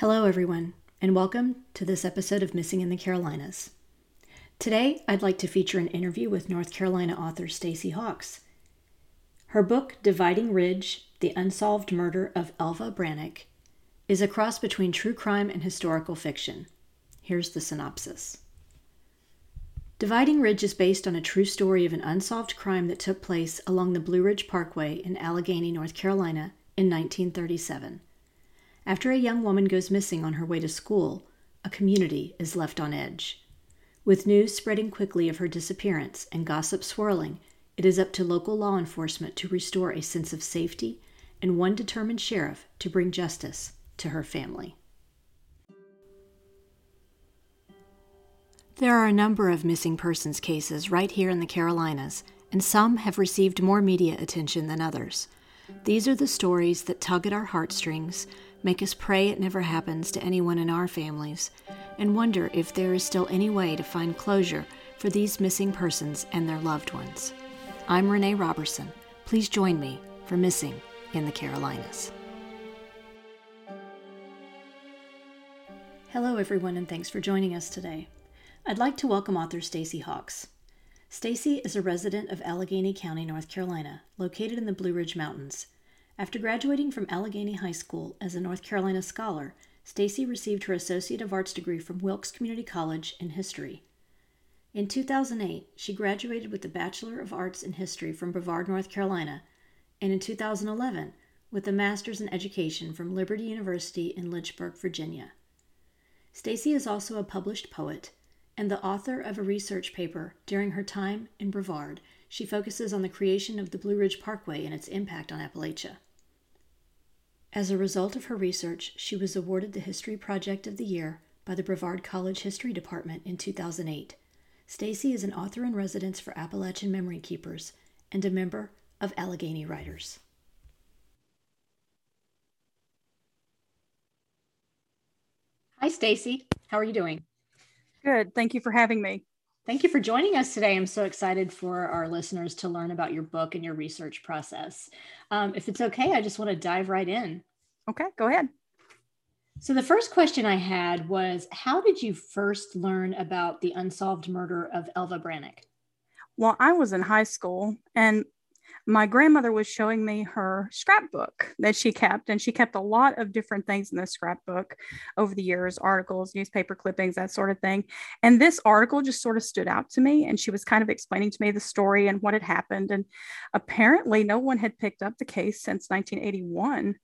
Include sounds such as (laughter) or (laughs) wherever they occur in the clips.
Hello, everyone, and welcome to this episode of Missing in the Carolinas. Today, I'd like to feature an interview with North Carolina author Stacy Hawks. Her book, Dividing Ridge The Unsolved Murder of Elva Brannock, is a cross between true crime and historical fiction. Here's the synopsis Dividing Ridge is based on a true story of an unsolved crime that took place along the Blue Ridge Parkway in Alleghany, North Carolina in 1937. After a young woman goes missing on her way to school, a community is left on edge. With news spreading quickly of her disappearance and gossip swirling, it is up to local law enforcement to restore a sense of safety and one determined sheriff to bring justice to her family. There are a number of missing persons cases right here in the Carolinas, and some have received more media attention than others. These are the stories that tug at our heartstrings, make us pray it never happens to anyone in our families, and wonder if there is still any way to find closure for these missing persons and their loved ones. I'm Renee Robertson. Please join me for Missing in the Carolinas. Hello, everyone, and thanks for joining us today. I'd like to welcome author Stacy Hawks. Stacy is a resident of Alleghany County, North Carolina, located in the Blue Ridge Mountains. After graduating from Alleghany High School as a North Carolina scholar, Stacy received her Associate of Arts degree from Wilkes Community College in History. In 2008, she graduated with the Bachelor of Arts in History from Brevard, North Carolina, and in 2011 with a Master's in Education from Liberty University in Lynchburg, Virginia. Stacy is also a published poet and the author of a research paper during her time in Brevard, she focuses on the creation of the Blue Ridge Parkway and its impact on Appalachia. As a result of her research, she was awarded the History Project of the Year by the Brevard College History Department in 2008. Stacy is an author in residence for Appalachian Memory Keepers and a member of Alleghany Writers. Hi, Stacy. How are you doing? Good. Thank you for having me. Thank you for joining us today. I'm so excited for our listeners to learn about your book and your research process. Um, if it's okay, I just want to dive right in. Okay, go ahead. So, the first question I had was How did you first learn about the unsolved murder of Elva Brannock? Well, I was in high school and my grandmother was showing me her scrapbook that she kept, and she kept a lot of different things in this scrapbook over the years articles, newspaper clippings, that sort of thing. And this article just sort of stood out to me, and she was kind of explaining to me the story and what had happened. And apparently, no one had picked up the case since 1981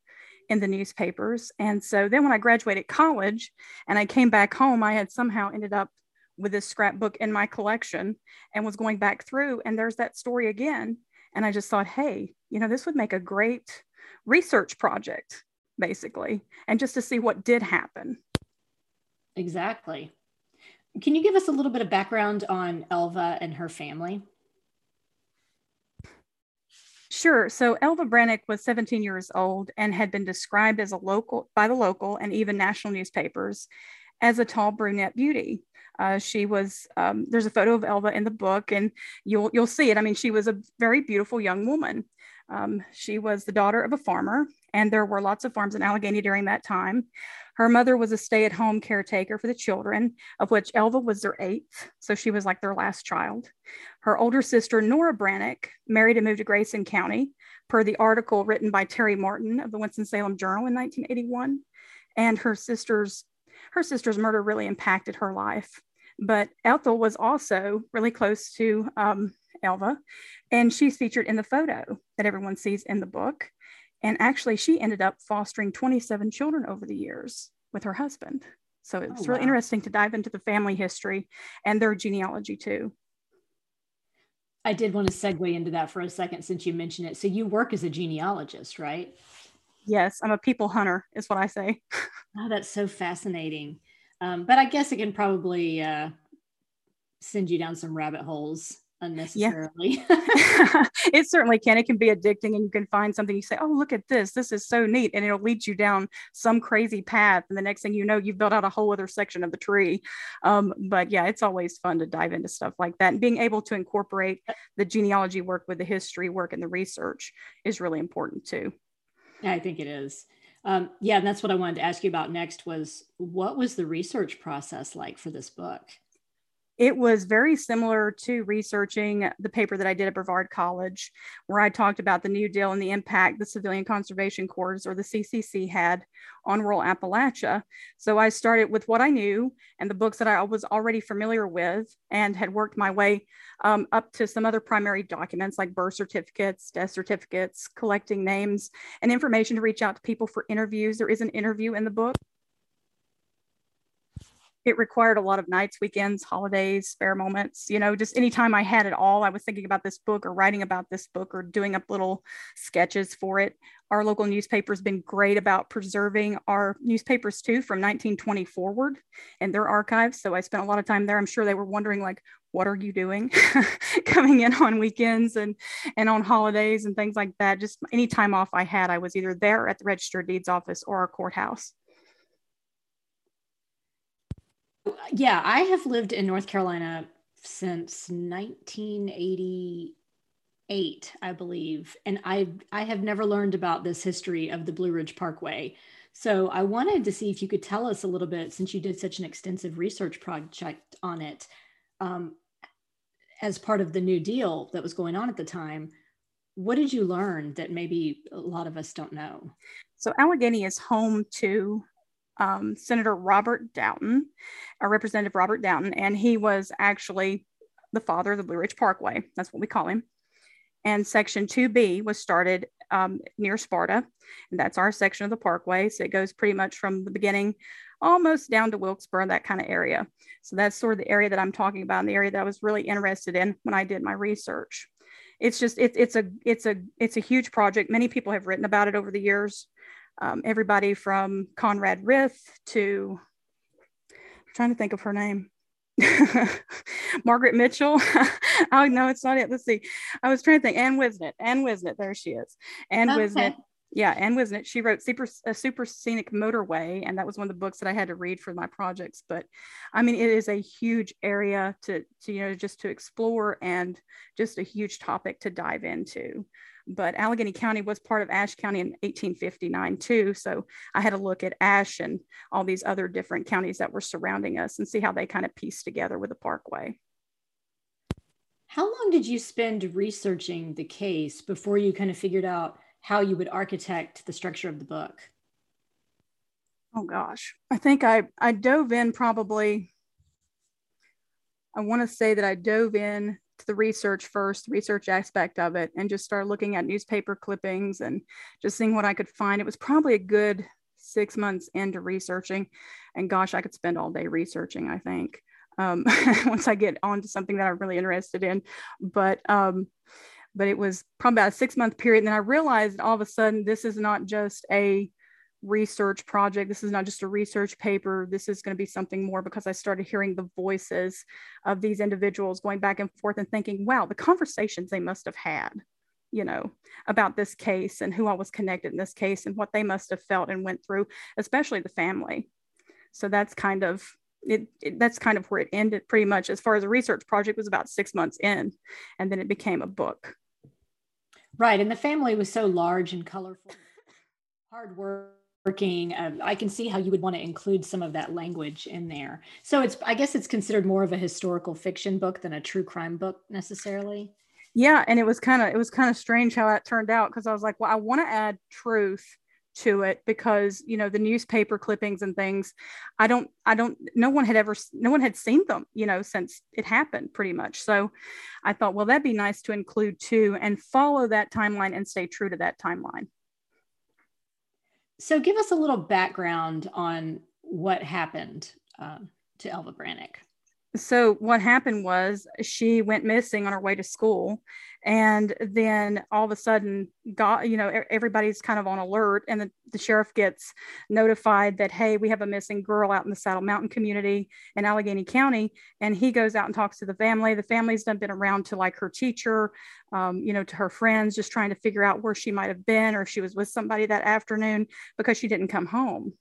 in the newspapers. And so then when I graduated college and I came back home, I had somehow ended up with this scrapbook in my collection and was going back through, and there's that story again. And I just thought, hey, you know, this would make a great research project, basically, and just to see what did happen. Exactly. Can you give us a little bit of background on Elva and her family? Sure. So Elva Brannock was 17 years old and had been described as a local by the local and even national newspapers as a tall brunette beauty. Uh, she was um, there's a photo of Elva in the book, and you'll you'll see it. I mean, she was a very beautiful young woman. Um, she was the daughter of a farmer, and there were lots of farms in Alleghany during that time. Her mother was a stay-at-home caretaker for the children, of which Elva was their eighth, so she was like their last child. Her older sister Nora Brannock married and moved to Grayson County, per the article written by Terry Martin of the Winston-Salem Journal in 1981. And her sister's her sister's murder really impacted her life. But Ethel was also really close to um, Elva, and she's featured in the photo that everyone sees in the book. And actually, she ended up fostering 27 children over the years with her husband. So it's oh, really wow. interesting to dive into the family history and their genealogy too. I did want to segue into that for a second since you mentioned it. So you work as a genealogist, right? Yes, I'm a people hunter, is what I say. (laughs) oh, that's so fascinating. Um, but I guess it can probably uh, send you down some rabbit holes unnecessarily. Yeah. (laughs) (laughs) it certainly can. It can be addicting, and you can find something you say, "Oh, look at this! This is so neat," and it'll lead you down some crazy path. And the next thing you know, you've built out a whole other section of the tree. Um, but yeah, it's always fun to dive into stuff like that, and being able to incorporate the genealogy work with the history work and the research is really important too. I think it is. Um, yeah, and that's what I wanted to ask you about next was what was the research process like for this book? It was very similar to researching the paper that I did at Brevard College, where I talked about the New Deal and the impact the Civilian Conservation Corps or the CCC had on rural Appalachia. So I started with what I knew and the books that I was already familiar with and had worked my way um, up to some other primary documents like birth certificates, death certificates, collecting names and information to reach out to people for interviews. There is an interview in the book it required a lot of nights, weekends, holidays, spare moments. You know, just anytime I had it all, I was thinking about this book or writing about this book or doing up little sketches for it. Our local newspaper has been great about preserving our newspapers too from 1920 forward and their archives. So I spent a lot of time there. I'm sure they were wondering, like, what are you doing (laughs) coming in on weekends and and on holidays and things like that just any time off i had i was either there at the registered deeds office or our courthouse yeah, I have lived in North Carolina since 1988, I believe, and I I have never learned about this history of the Blue Ridge Parkway. So I wanted to see if you could tell us a little bit, since you did such an extensive research project on it, um, as part of the New Deal that was going on at the time. What did you learn that maybe a lot of us don't know? So Alleghany is home to um, Senator Robert Doughton, a Representative Robert Doughton, and he was actually the father of the Blue Ridge Parkway. That's what we call him. And Section 2B was started um, near Sparta, and that's our section of the parkway. So it goes pretty much from the beginning almost down to Wilkesboro, that kind of area. So that's sort of the area that I'm talking about, and the area that I was really interested in when I did my research. It's just it's it's a it's a it's a huge project. Many people have written about it over the years um, everybody from Conrad Rith to I'm trying to think of her name. (laughs) Margaret Mitchell. (laughs) oh no, it's not it. Let's see. I was trying to think. Anne Whisnant. Anne Whisnant. There she is. Anne okay. Whisnant. Yeah, Anne Whisnant. She wrote Super, a Super Scenic Motorway, and that was one of the books that I had to read for my projects. But I mean, it is a huge area to, to you know just to explore and just a huge topic to dive into but Alleghany County was part of Ashe County in 1859 too. So I had to look at Ashe and all these other different counties that were surrounding us and see how they kind of pieced together with the parkway. How long did you spend researching the case before you kind of figured out how you would architect the structure of the book? Oh gosh, I think I I dove in probably. I want to say that I dove in the research first, research aspect of it, and just started looking at newspaper clippings and just seeing what I could find. It was probably a good six months into researching. And gosh, I could spend all day researching, I think, um, (laughs) once I get onto something that I'm really interested in. But um, but it was probably about a six month period. And then I realized all of a sudden this is not just a research project. This is not just a research paper. This is going to be something more because I started hearing the voices of these individuals going back and forth and thinking, wow, the conversations they must have had, you know, about this case and who I was connected in this case and what they must have felt and went through, especially the family. So that's kind of it, it, that's kind of where it ended pretty much as far as a research project was about six months in and then it became a book right and the family was so large and colorful hard work working um, i can see how you would want to include some of that language in there. So it's i guess it's considered more of a historical fiction book than a true crime book necessarily. Yeah and it was kind of it was kind of strange how that turned out because i was like well i want to add truth to it because you know the newspaper clippings and things i don't i don't no one had ever no one had seen them you know since it happened pretty much. So i thought well that'd be nice to include too and follow that timeline and stay true to that timeline so, give us a little background on what happened uh, to Elva Brannock. So, what happened was she went missing on her way to school. And then all of a sudden, got, you know, everybody's kind of on alert. And the, the sheriff gets notified that, hey, we have a missing girl out in the Saddle Mountain community in alleghany County. And he goes out and talks to the family. The family's done been around to like her teacher, um, you know, to her friends, just trying to figure out where she might have been or if she was with somebody that afternoon because she didn't come home.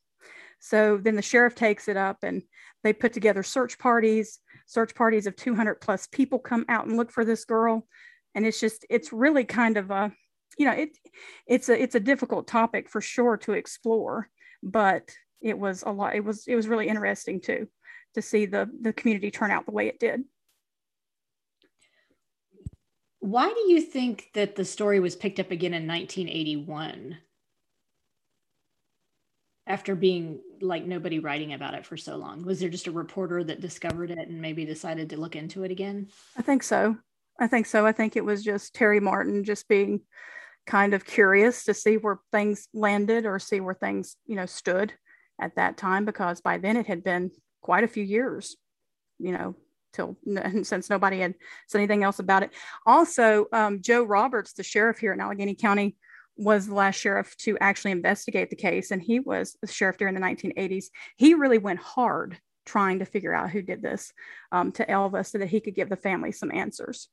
So then the sheriff takes it up and they put together search parties. Search parties of 200 plus people come out and look for this girl. And it's just, it's really kind of a, you know, it it's a it's a difficult topic for sure to explore, but it was a lot. It was it was really interesting too to see the the community turn out the way it did. Why do you think that the story was picked up again in 1981? After being like nobody writing about it for so long, was there just a reporter that discovered it and maybe decided to look into it again? I think so. I think so. I think it was just Terry Martin just being kind of curious to see where things landed or see where things, you know, stood at that time because by then it had been quite a few years, you know, till (laughs) since nobody had said anything else about it. Also, um, Joe Roberts, the sheriff here in Alleghany County, was the last sheriff to actually investigate the case, and he was the sheriff during the 1980s. He really went hard trying to figure out who did this um, to Elva so that he could give the family some answers.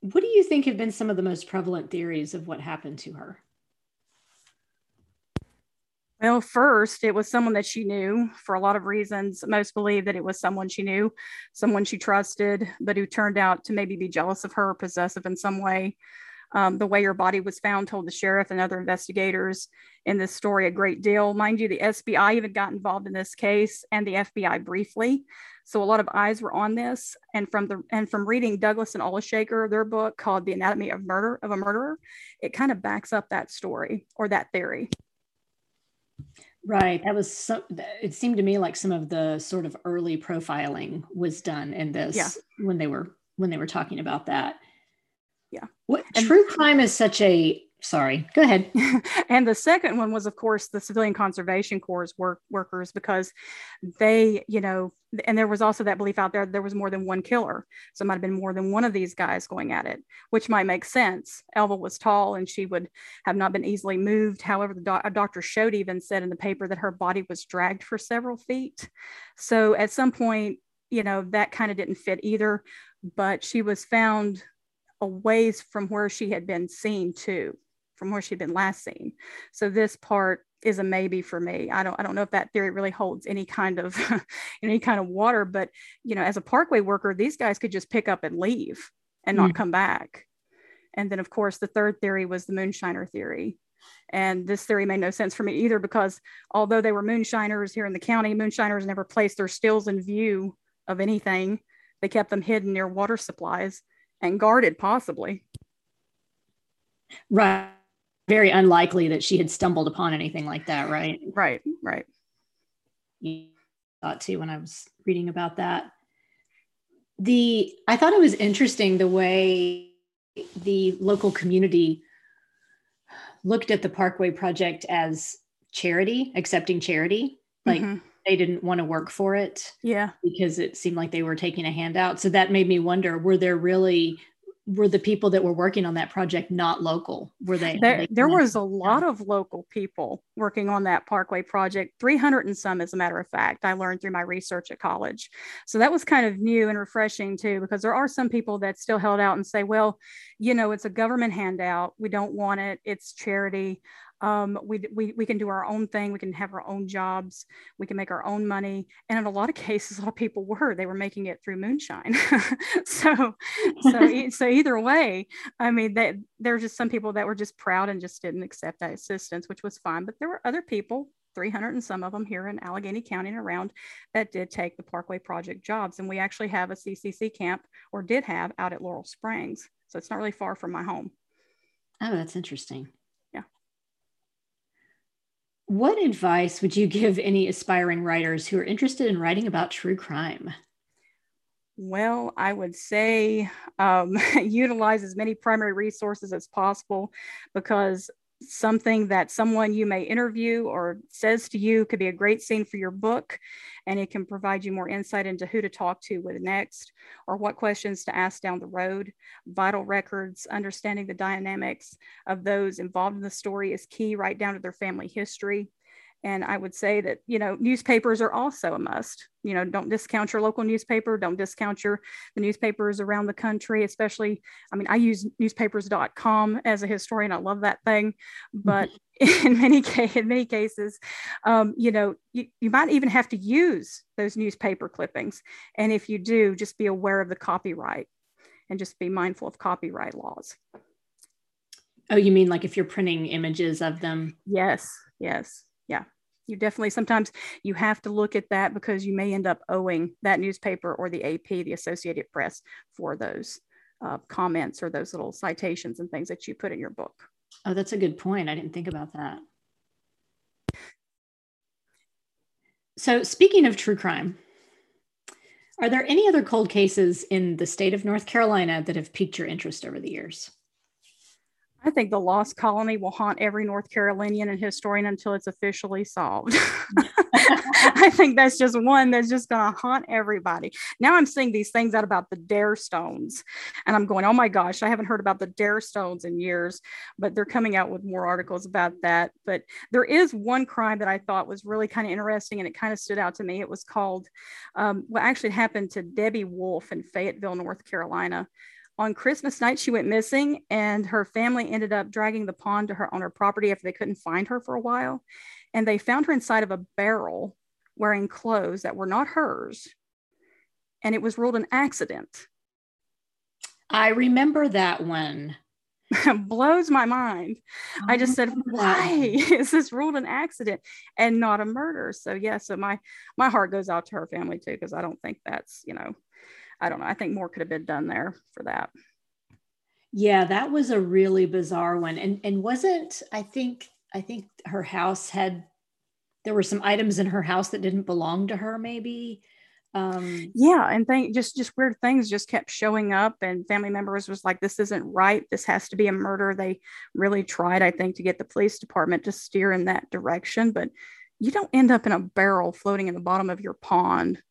What do you think have been some of the most prevalent theories of what happened to her? Well, first, it was someone that she knew for a lot of reasons. Most believe that it was someone she knew, someone she trusted, but who turned out to maybe be jealous of her, or possessive in some way. Um, the way her body was found told the sheriff and other investigators in this story a great deal. Mind you, the SBI even got involved in this case and the FBI briefly. So a lot of eyes were on this. And from the and from reading Douglas and Olshaker, their book called The Anatomy of Murder of a Murderer, it kind of backs up that story or that theory. Right. That was so, it seemed to me like some of the sort of early profiling was done in this yeah. when they were when they were talking about that. Yeah. What and, true crime is such a sorry go ahead. (laughs) And the second one was of course the civilian conservation corps work workers because they you know and there was also that belief out there there was more than one killer. So it might have been more than one of these guys going at it which might make sense. Elva was tall and she would have not been easily moved. However the doc- doctor showed even said in the paper that her body was dragged for several feet. So at some point you know that kind of didn't fit either but she was found a ways from where she had been seen too from where she'd been last seen. So this part is a maybe for me. I don't I don't know if that theory really holds any kind of (laughs) any kind of water, but you know, as a parkway worker, these guys could just pick up and leave and not mm. come back. And then of course the third theory was the moonshiner theory. And this theory made no sense for me either because although they were moonshiners here in the county, moonshiners never placed their stills in view of anything. They kept them hidden near water supplies and guarded possibly. Right very unlikely that she had stumbled upon anything like that, right? Right, right. You thought too when I was reading about that. The I thought it was interesting the way the local community looked at the Parkway project as charity, accepting charity. Like mm-hmm. They didn't want to work for it. Yeah. Because it seemed like they were taking a handout. So that made me wonder were there really were the people that were working on that project not local? Were they? There, they there was a lot of local people working on that Parkway project, 300 and some, as a matter of fact. I learned through my research at college. So that was kind of new and refreshing too, because there are some people that still held out and say, well, you know, it's a government handout. We don't want it. It's charity um, we, we, we can do our own thing. We can have our own jobs. We can make our own money. And in a lot of (laughs) cases, a lot of people were, they were making it through moonshine. (laughs) so, so, (laughs) so either way, I mean, that there were just some people that were just proud and just didn't accept that assistance, which was fine. But there were other people 300 and some of them here in Alleghany County and around that did take the Parkway Project jobs. And we actually have a CCC camp or did have out at Laurel Springs. So it's not really far from my home. Oh, that's interesting. What advice would you give any aspiring writers who are interested in writing about true crime? Well, I would say um, (laughs) utilize as many primary resources as possible because something that someone you may interview or says to you could be a great scene for your book and it can provide you more insight into who to talk to with next or what questions to ask down the road. Vital records understanding the dynamics of those involved in the story is key right down to their family history and I would say that, you know, newspapers are also a must. You know, don't discount your local newspaper. Don't discount your the newspapers around the country, especially. I mean, I use newspapers.com as a historian. I love that thing. But mm-hmm. (laughs) in many in many cases, um, you know, you, you might even have to use those newspaper clippings. And if you do, just be aware of the copyright and just be mindful of copyright laws. Oh, you mean like if you're printing images of them? Yes, yes, yeah. You definitely sometimes you have to look at that because you may end up owing that newspaper or the AP, the Associated Press, for those uh, comments or those little citations and things that you put in your book. Oh, that's a good point. I didn't think about that. So, speaking of true crime, are there any other cold cases in the state of North Carolina that have piqued your interest over the years? I think the lost colony will haunt every North Carolinian and historian until it's officially solved. (laughs) I think that's just one that's just going to haunt everybody. Now I'm seeing these things out about the Dare Stones, and I'm going, oh my gosh, I haven't heard about the Dare Stones in years, but they're coming out with more articles about that. But there is one crime that I thought was really kind of interesting, and it kind of stood out to me. It was called, um, what actually happened to Debbie Wolf in Fayetteville, North Carolina on Christmas night, she went missing, and her family ended up dragging the pond to her on her property after they couldn't find her for a while. And they found her inside of a barrel wearing clothes that were not hers. And it was ruled an accident. I remember that one. (laughs) blows my mind. I, I just said, oh, why is this ruled an accident and not a murder? So yeah, so my my heart goes out to her family too, because I don't think that's, you know, I don't know. I think more could have been done there for that. Yeah, that was a really bizarre one. And and wasn't I think I think her house had there were some items in her house that didn't belong to her maybe. Um, yeah, and think just just weird things just kept showing up, and family members was like, "This isn't right. This has to be a murder." They really tried, I think, to get the police department to steer in that direction, but you don't end up in a barrel floating in the bottom of your pond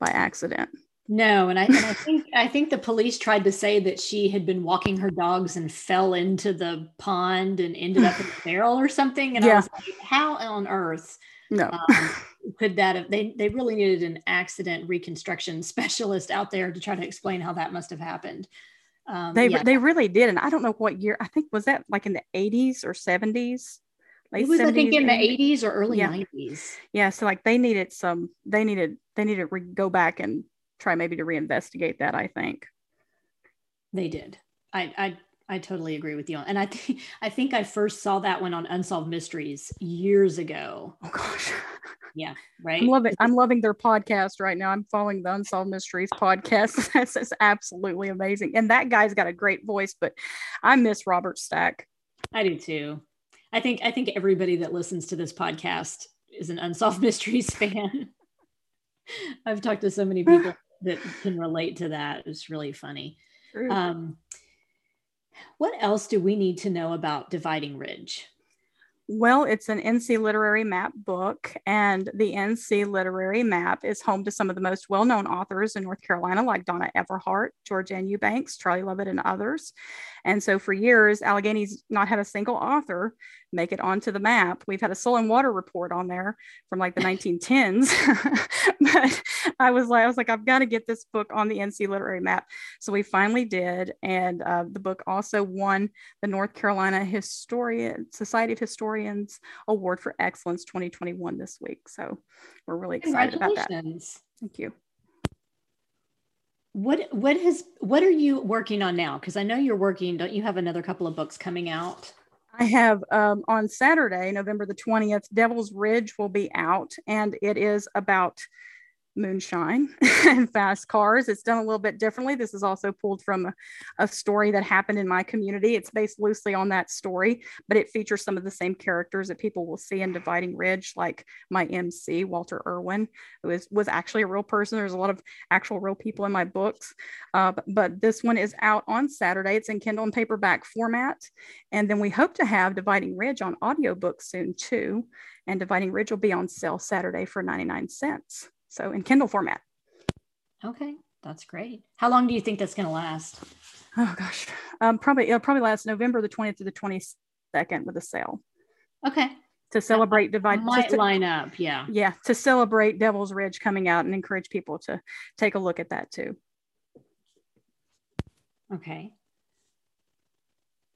by accident. No, and I, and I think I think the police tried to say that she had been walking her dogs and fell into the pond and ended up in a (sighs) barrel or something. And yeah. I was like, how on earth no. Um, could that have they they really needed an accident reconstruction specialist out there to try to explain how that must have happened. Um, they yeah. they really did, and I don't know what year. I think was that like in the eighties or seventies. Late it was 70s, I think in the eighties or early nineties. Yeah. yeah, so like they needed some. They needed they needed to re- go back and try maybe to reinvestigate that. I think they did. I I I totally agree with you. And I think (laughs) I think I first saw that one on Unsolved Mysteries years ago. Oh gosh. (laughs) Yeah, right. I'm loving I'm loving their podcast right now. I'm following the Unsolved Mysteries podcast. (laughs) That's, that's absolutely amazing. And that guy's got a great voice, but I miss Robert Stack. I do too. I think I think everybody that listens to this podcast is an Unsolved Mysteries fan. I've talked to so many people that can relate to that. It's really funny. Um, what else do we need to know about Dividing Ridge? Well, it's an NC Literary Map book, and the NC Literary Map is home to some of the most well known authors in North Carolina, like Donna Everhart, George Georgann Eubanks, Charlie Lovett, and others. And so for years, Alleghany's not had a single author make it onto the map. We've had a soil and water report on there from like the (laughs) 1910s, (laughs) but I was like, I was like, I've got to get this book on the NC literary map. So we finally did, and uh, the book also won the North Carolina Historian Society of Historians Award for Excellence 2021 this week. So we're really excited about that. Thank you what what has what are you working on now because i know you're working don't you have another couple of books coming out I have um, on Saturday, November the 20th, Devil's Ridge will be out, and it is about moonshine (laughs) and fast cars. It's done a little bit differently. This is also pulled from a, a, story that happened in my community. It's based loosely on that story, but it features some of the same characters that people will see in Dividing Ridge, like my MC, Walter Irwin, who is, was actually a real person. There's a lot of actual real people in my books, uh, but, but this one is out on Saturday. It's in Kindle and paperback format. And then we hope to have Dividing Ridge on audiobook soon too. And Dividing Ridge will be on sale Saturday for 99 cents. So in Kindle format. Okay, that's great. How long do you think that's going to last? Oh gosh, um, probably it'll probably last November the 20th to the 22nd with a sale. Okay. To celebrate divide might to, line up, yeah. Yeah, to celebrate Devil's Ridge coming out and encourage people to take a look at that too. Okay.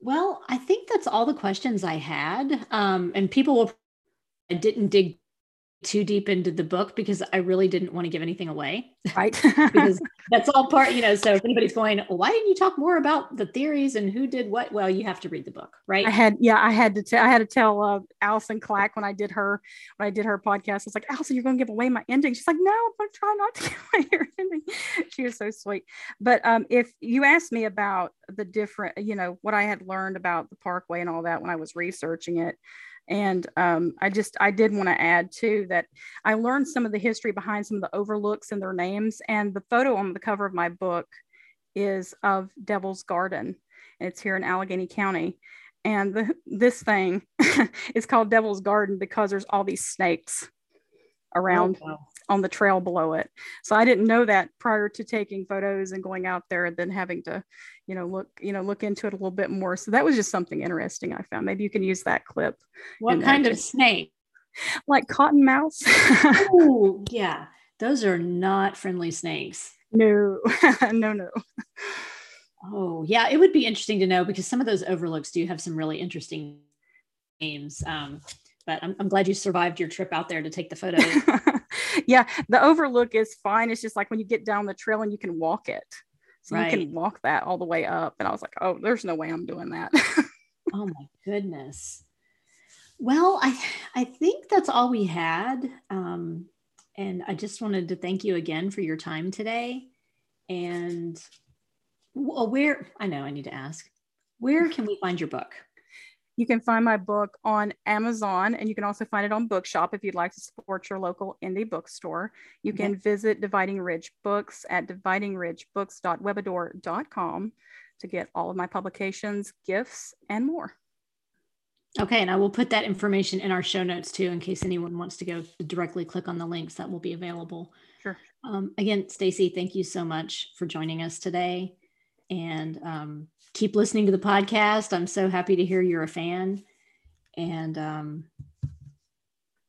Well, I think that's all the questions I had. Um, and people will I didn't dig too deep into the book because I really didn't want to give anything away. Right. (laughs) because (laughs) that's all part, you know. So if anybody's going, well, why didn't you talk more about the theories and who did what? Well, you have to read the book, right? I had, yeah, I had to tell, I had to tell uh, Allison Clack when I did her, when I did her podcast, I was like, Allison, you're going to give away my ending. She's like, no, I'm going to try not to (laughs) give away your ending. she was so sweet. But um, if you asked me about the different, you know, what I had learned about the Parkway and all that when I was researching it, and um, I just I did want to add too that I learned some of the history behind some of the overlooks and their names. And the photo on the cover of my book is of Devil's Garden. It's here in Alleghany County. And the, this thing (laughs) is called Devil's Garden because there's all these snakes around oh, wow on the trail below it. So I didn't know that prior to taking photos and going out there and then having to, you know, look, you know, look into it a little bit more. So that was just something interesting I found. Maybe you can use that clip. What kind of snake? Like cottonmouths. (laughs) oh, yeah. Those are not friendly snakes. No, (laughs) no, no. Oh, yeah. It would be interesting to know because some of those overlooks do have some really interesting names. Um, but I'm, I'm glad you survived your trip out there to take the photo. (laughs) yeah, the overlook is fine. It's just like when you get down the trail and you can walk it. So right. you can walk that all the way up. And I was like, oh, there's no way I'm doing that. (laughs) oh my goodness. Well, I I think that's all we had. Um, and I just wanted to thank you again for your time today. And well, where I know I need to ask, where can we find your book? You can find my book on Amazon and you can also find it on Bookshop if you'd like to support your local indie bookstore. You can visit Dividing Ridge Books at dividingridgebooks.webador.com to get all of my publications, gifts, and more. Okay, and I will put that information in our show notes too, in case anyone wants to go directly click on the links that will be available. Sure. Um, again, Stacy, thank you so much for joining us today, and um, keep listening to the podcast. I'm so happy to hear you're a fan and um,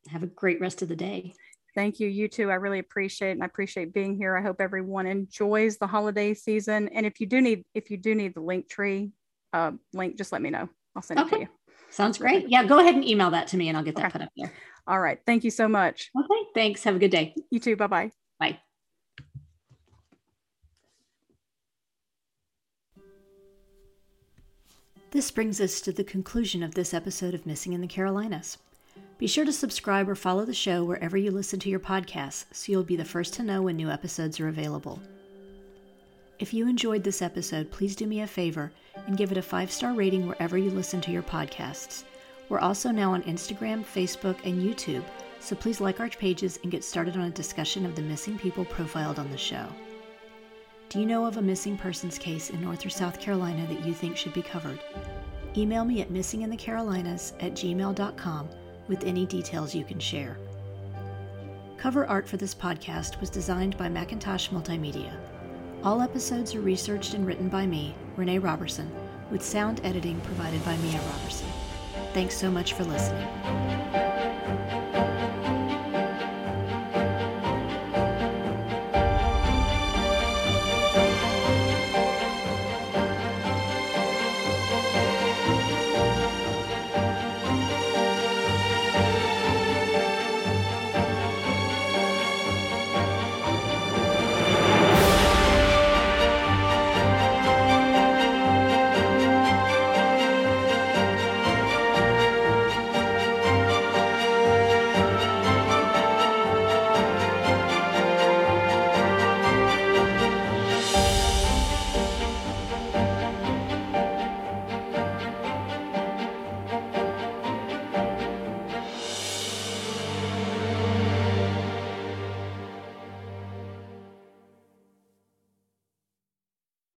have a great rest of the day. Thank you. You too. I really appreciate it. And I appreciate being here. I hope everyone enjoys the holiday season. And if you do need, if you do need the link tree uh, link, just let me know. I'll send okay. it to you. Sounds great. Yeah. Go ahead and email that to me and I'll get that okay. put up there. All right. Thank you so much. Okay. Thanks. Have a good day. You too. Bye-bye. Bye. This brings us to the conclusion of this episode of Missing in the Carolinas. Be sure to subscribe or follow the show wherever you listen to your podcasts so you'll be the first to know when new episodes are available. If you enjoyed this episode, please do me a favor and give it a five star rating wherever you listen to your podcasts. We're also now on Instagram, Facebook, and YouTube, so please like our pages and get started on a discussion of the missing people profiled on the show. Do you know of a missing persons case in North or South Carolina that you think should be covered? Email me at missinginthecarolinas at gmail.com with any details you can share. Cover art for this podcast was designed by Macintosh Multimedia. All episodes are researched and written by me, Renee Robertson, with sound editing provided by Mia Robertson. Thanks so much for listening.